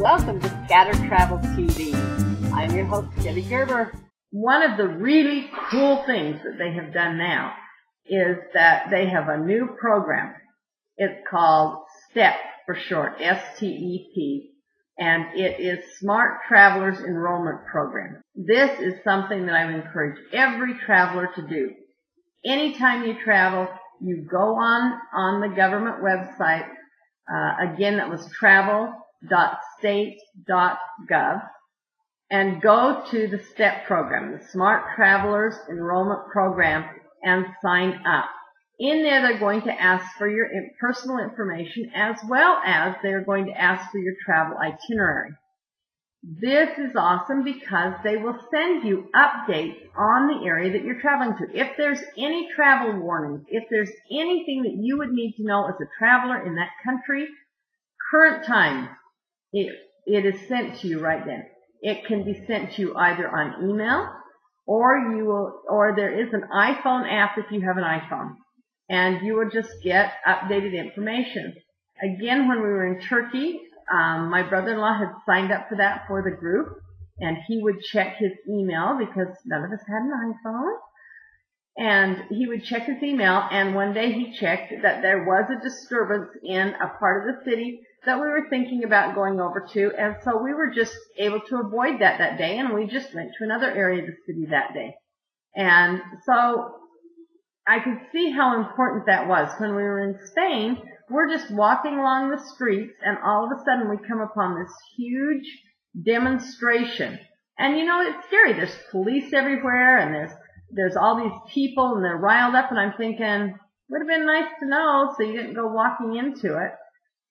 Welcome to Scattered Travel TV. I'm your host, Debbie Gerber. One of the really cool things that they have done now is that they have a new program. It's called STEP for short, S-T-E-P, and it is Smart Travelers Enrollment Program. This is something that I would encourage every traveler to do. Anytime you travel, you go on, on the government website. Uh, again, that was travel.state.gov and go to the STEP program, the Smart Travelers Enrollment Program, and sign up. In there, they're going to ask for your personal information as well as they're going to ask for your travel itinerary. This is awesome because they will send you updates on the area that you're traveling to. If there's any travel warnings, if there's anything that you would need to know as a traveler in that country, current time, it, it is sent to you right then. It can be sent to you either on email or you will, or there is an iPhone app if you have an iPhone and you will just get updated information. Again, when we were in Turkey, um, my brother-in-law had signed up for that for the group, and he would check his email because none of us had an iPhone. And he would check his email, and one day he checked that there was a disturbance in a part of the city that we were thinking about going over to, and so we were just able to avoid that that day, and we just went to another area of the city that day. And so I could see how important that was. When we were in Spain, we're just walking along the streets and all of a sudden we come upon this huge demonstration. And you know, it's scary. There's police everywhere and there's, there's all these people and they're riled up and I'm thinking, would have been nice to know so you didn't go walking into it.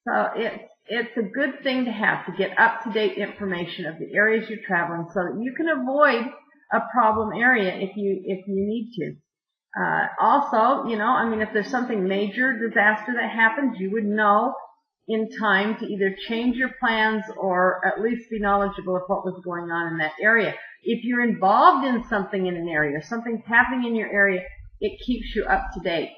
So it's, it's a good thing to have to get up to date information of the areas you're traveling so that you can avoid a problem area if you, if you need to. Uh, also, you know, I mean, if there's something major disaster that happens, you would know in time to either change your plans or at least be knowledgeable of what was going on in that area. If you're involved in something in an area, something's happening in your area, it keeps you up to date.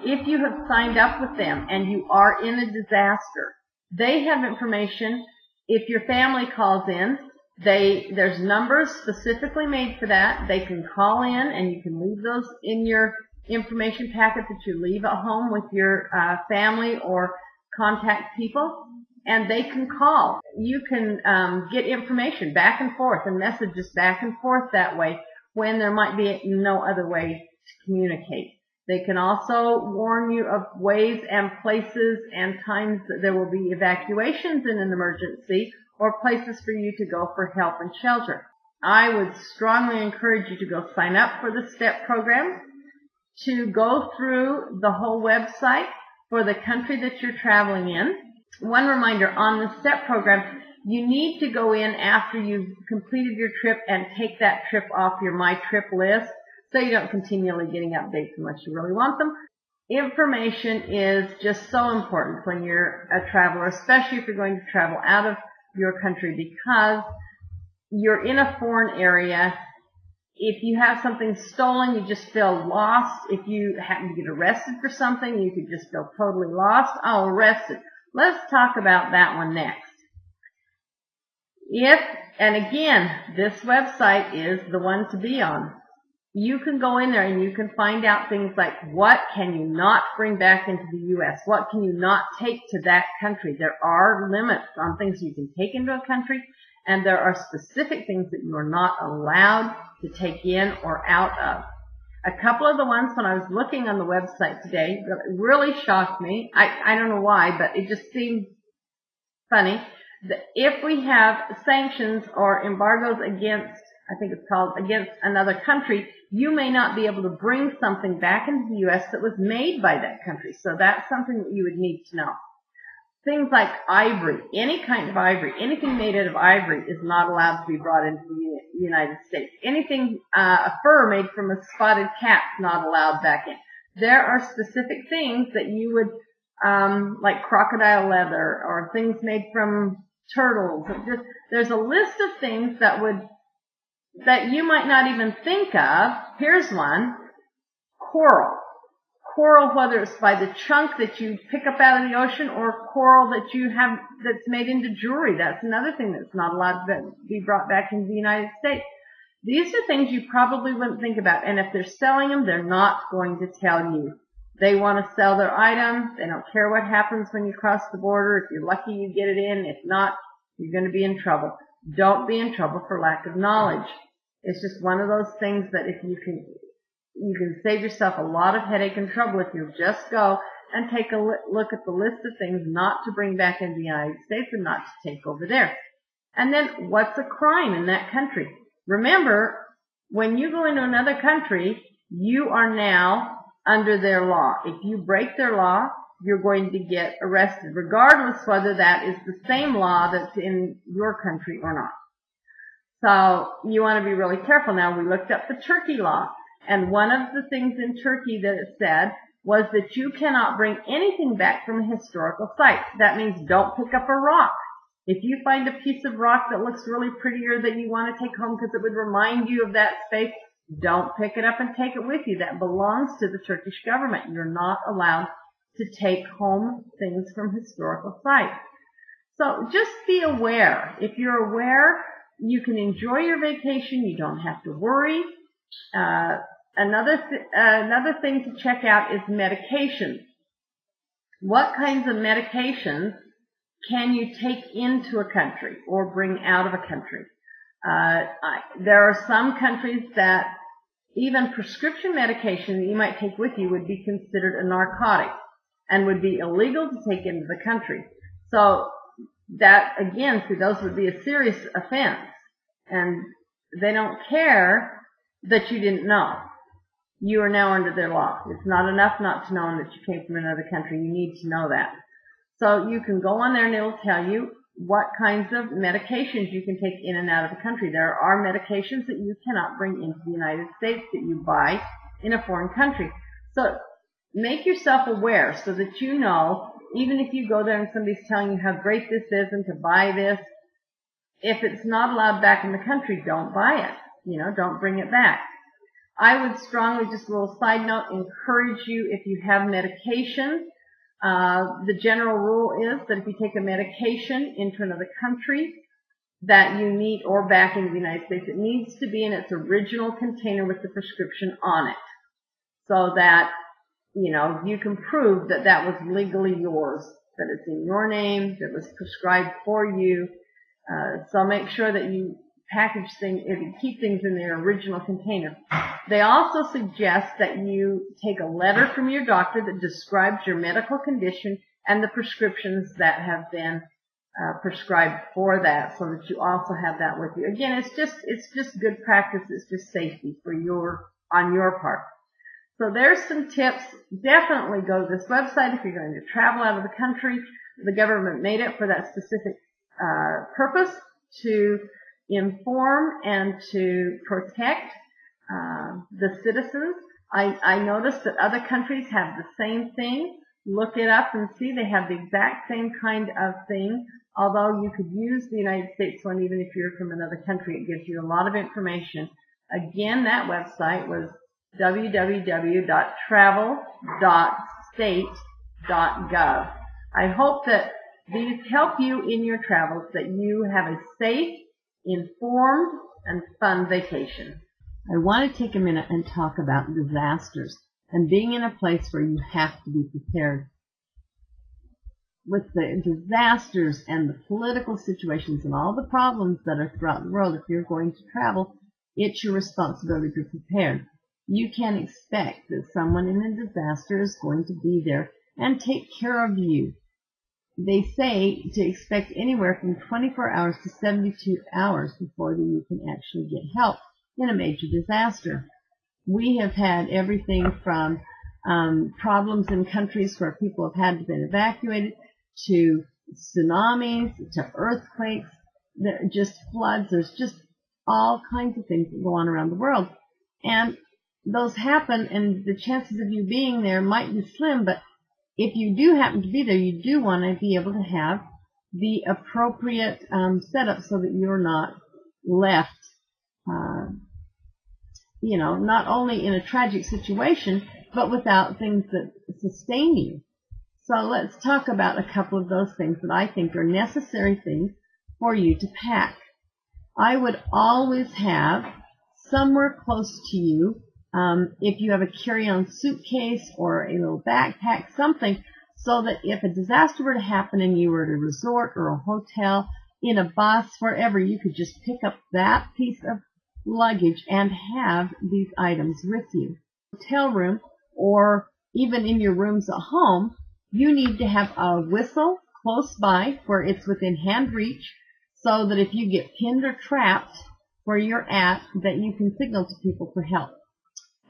If you have signed up with them and you are in a disaster, they have information. If your family calls in, they, there's numbers specifically made for that. They can call in and you can leave those in your information packet that you leave at home with your uh, family or contact people and they can call. You can um, get information back and forth and messages back and forth that way when there might be no other way to communicate. They can also warn you of ways and places and times that there will be evacuations in an emergency or places for you to go for help and shelter. I would strongly encourage you to go sign up for the STEP program, to go through the whole website for the country that you're traveling in. One reminder on the STEP program, you need to go in after you've completed your trip and take that trip off your My Trip list so you don't continually getting updates unless you really want them. Information is just so important when you're a traveler, especially if you're going to travel out of your country because you're in a foreign area. If you have something stolen, you just feel lost. If you happen to get arrested for something, you could just feel totally lost. Oh, arrested. Let's talk about that one next. If, and again, this website is the one to be on you can go in there and you can find out things like what can you not bring back into the U.S.? What can you not take to that country? There are limits on things you can take into a country and there are specific things that you are not allowed to take in or out of. A couple of the ones when I was looking on the website today really shocked me. I, I don't know why, but it just seemed funny. That if we have sanctions or embargoes against I think it's called, against another country, you may not be able to bring something back into the U.S. that was made by that country. So that's something that you would need to know. Things like ivory, any kind of ivory, anything made out of ivory is not allowed to be brought into the United States. Anything, uh, a fur made from a spotted cat is not allowed back in. There are specific things that you would, um, like crocodile leather or things made from turtles. Just, there's a list of things that would that you might not even think of. Here's one. Coral. Coral, whether it's by the chunk that you pick up out of the ocean or coral that you have that's made into jewelry. That's another thing that's not allowed to be brought back into the United States. These are things you probably wouldn't think about. And if they're selling them, they're not going to tell you. They want to sell their items. They don't care what happens when you cross the border. If you're lucky, you get it in. If not, you're going to be in trouble. Don't be in trouble for lack of knowledge. It's just one of those things that if you can, you can save yourself a lot of headache and trouble if you just go and take a look at the list of things not to bring back into the United States and not to take over there. And then what's a crime in that country? Remember, when you go into another country, you are now under their law. If you break their law, you're going to get arrested, regardless whether that is the same law that's in your country or not. So you want to be really careful. Now we looked up the Turkey law, and one of the things in Turkey that it said was that you cannot bring anything back from a historical site. That means don't pick up a rock. If you find a piece of rock that looks really prettier that you want to take home because it would remind you of that space, don't pick it up and take it with you. That belongs to the Turkish government. You're not allowed to take home things from historical sites. So just be aware. If you're aware, you can enjoy your vacation. You don't have to worry. Uh, another th- uh, another thing to check out is medications. What kinds of medications can you take into a country or bring out of a country? Uh, I, there are some countries that even prescription medication that you might take with you would be considered a narcotic and would be illegal to take into the country. So that again, see, those would be a serious offense, and they don't care that you didn't know. You are now under their law. It's not enough not to know that you came from another country. You need to know that. So you can go on there and it'll tell you what kinds of medications you can take in and out of the country. There are medications that you cannot bring into the United States that you buy in a foreign country. So make yourself aware so that you know, even if you go there and somebody's telling you how great this is and to buy this, if it's not allowed back in the country, don't buy it. You know, don't bring it back. I would strongly, just a little side note, encourage you if you have medication uh, the general rule is that if you take a medication into another country that you need, or back in the United States, it needs to be in its original container with the prescription on it. So that, you know, you can prove that that was legally yours, that it's in your name, that was prescribed for you. Uh, so make sure that you package things, keep things in their original container. They also suggest that you take a letter from your doctor that describes your medical condition and the prescriptions that have been uh, prescribed for that so that you also have that with you. Again, it's just, it's just good practice. It's just safety for your, on your part. So there's some tips. Definitely go to this website if you're going to travel out of the country. The government made it for that specific uh, purpose to inform and to protect uh, the citizens. I, I noticed that other countries have the same thing. Look it up and see they have the exact same kind of thing. Although you could use the United States one even if you're from another country, it gives you a lot of information. Again, that website was www.travel.state.gov. I hope that these help you in your travels, that you have a safe, informed, and fun vacation. I want to take a minute and talk about disasters and being in a place where you have to be prepared. With the disasters and the political situations and all the problems that are throughout the world, if you're going to travel, it's your responsibility to be prepared. You can expect that someone in a disaster is going to be there and take care of you they say to expect anywhere from 24 hours to 72 hours before you can actually get help in a major disaster. We have had everything from um, problems in countries where people have had to be evacuated to tsunamis to earthquakes, just floods. There's just all kinds of things that go on around the world. And those happen and the chances of you being there might be slim, but if you do happen to be there, you do want to be able to have the appropriate um, setup so that you're not left, uh, you know, not only in a tragic situation, but without things that sustain you. So let's talk about a couple of those things that I think are necessary things for you to pack. I would always have somewhere close to you, um, if you have a carry-on suitcase or a little backpack, something, so that if a disaster were to happen and you were at a resort or a hotel, in a bus, wherever, you could just pick up that piece of luggage and have these items with you. Hotel room or even in your rooms at home, you need to have a whistle close by where it's within hand reach so that if you get pinned or trapped where you're at, that you can signal to people for help.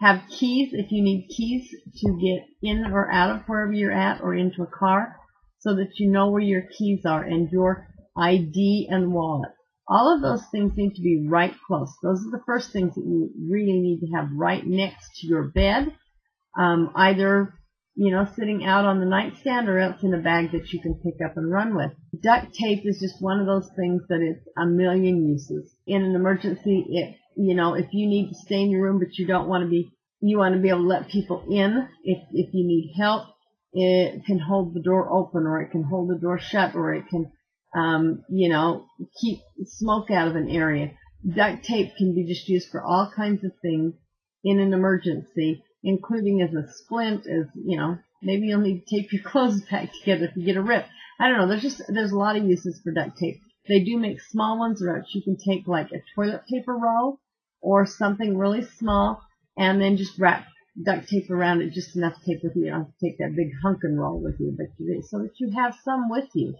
Have keys if you need keys to get in or out of wherever you're at or into a car so that you know where your keys are and your ID and wallet. All of those things need to be right close. Those are the first things that you really need to have right next to your bed, um, either you know, sitting out on the nightstand or else in a bag that you can pick up and run with. Duct tape is just one of those things that it's a million uses. In an emergency, it, you know, if you need to stay in your room but you don't want to be, you want to be able to let people in if, if you need help, it can hold the door open or it can hold the door shut or it can, um, you know, keep smoke out of an area. Duct tape can be just used for all kinds of things in an emergency including as a splint, as, you know, maybe you'll need to tape your clothes back together if you get a rip. I don't know, there's just, there's a lot of uses for duct tape. They do make small ones or else you can take like a toilet paper roll or something really small and then just wrap duct tape around it just enough tape with you. You don't have to take that big hunk and roll with you, but you, so that you have some with you.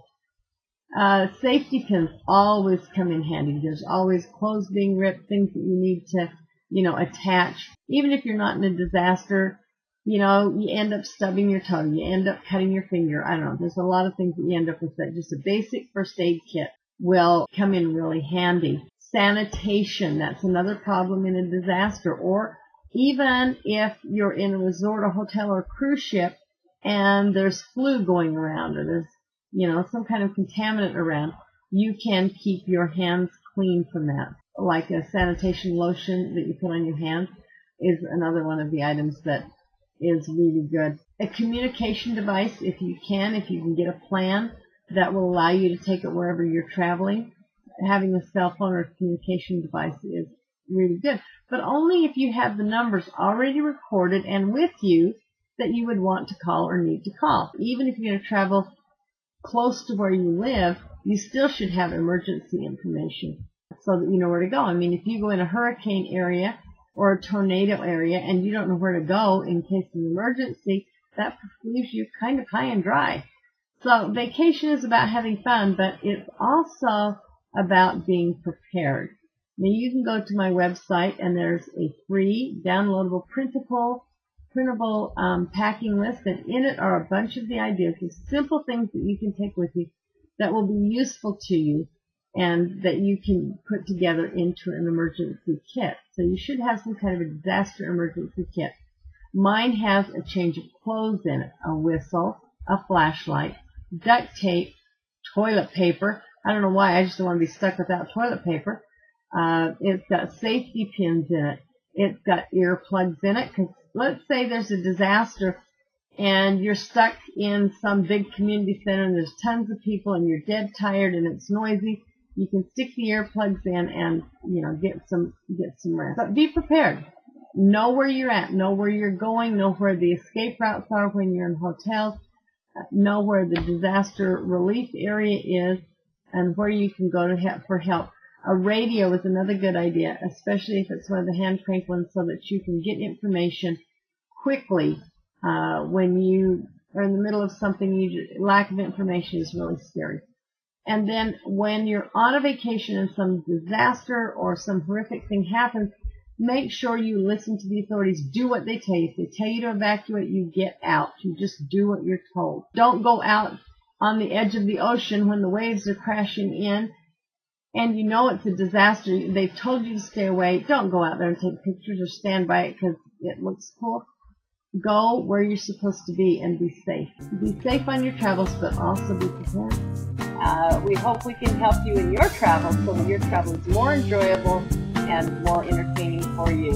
Uh, safety pins always come in handy. There's always clothes being ripped, things that you need to you know, attach. Even if you're not in a disaster, you know, you end up stubbing your toe, you end up cutting your finger. I don't know. There's a lot of things that you end up with that just a basic first aid kit will come in really handy. Sanitation, that's another problem in a disaster. Or even if you're in a resort or hotel or cruise ship and there's flu going around or there's, you know, some kind of contaminant around, you can keep your hands clean from that like a sanitation lotion that you put on your hands is another one of the items that is really good. A communication device, if you can, if you can get a plan that will allow you to take it wherever you're traveling. Having a cell phone or a communication device is really good, but only if you have the numbers already recorded and with you that you would want to call or need to call. Even if you're going to travel close to where you live, you still should have emergency information so that you know where to go. I mean, if you go in a hurricane area or a tornado area and you don't know where to go in case of an emergency, that leaves you kind of high and dry. So vacation is about having fun, but it's also about being prepared. Now you can go to my website and there's a free downloadable printable printable um, packing list and in it are a bunch of the ideas of simple things that you can take with you that will be useful to you and that you can put together into an emergency kit. So you should have some kind of a disaster emergency kit. Mine has a change of clothes in it, a whistle, a flashlight, duct tape, toilet paper. I don't know why, I just don't want to be stuck without toilet paper. Uh, it's got safety pins in it. It's got earplugs in it because let's say there's a disaster and you're stuck in some big community center and there's tons of people and you're dead tired and it's noisy you can stick the earplugs in and you know get some get some rest. But be prepared. Know where you're at. Know where you're going. Know where the escape routes are when you're in hotels. Know where the disaster relief area is and where you can go to help for help. A radio is another good idea, especially if it's one of the hand crank ones, so that you can get information quickly uh, when you are in the middle of something. You lack of information is really scary. And then when you're on a vacation and some disaster or some horrific thing happens, make sure you listen to the authorities. Do what they tell you. If they tell you to evacuate, you get out. You just do what you're told. Don't go out on the edge of the ocean when the waves are crashing in and you know it's a disaster. They've told you to stay away. Don't go out there and take pictures or stand by it because it looks cool. Go where you're supposed to be and be safe. Be safe on your travels, but also be prepared. Uh, we hope we can help you in your travels so that your travel is more enjoyable and more entertaining for you.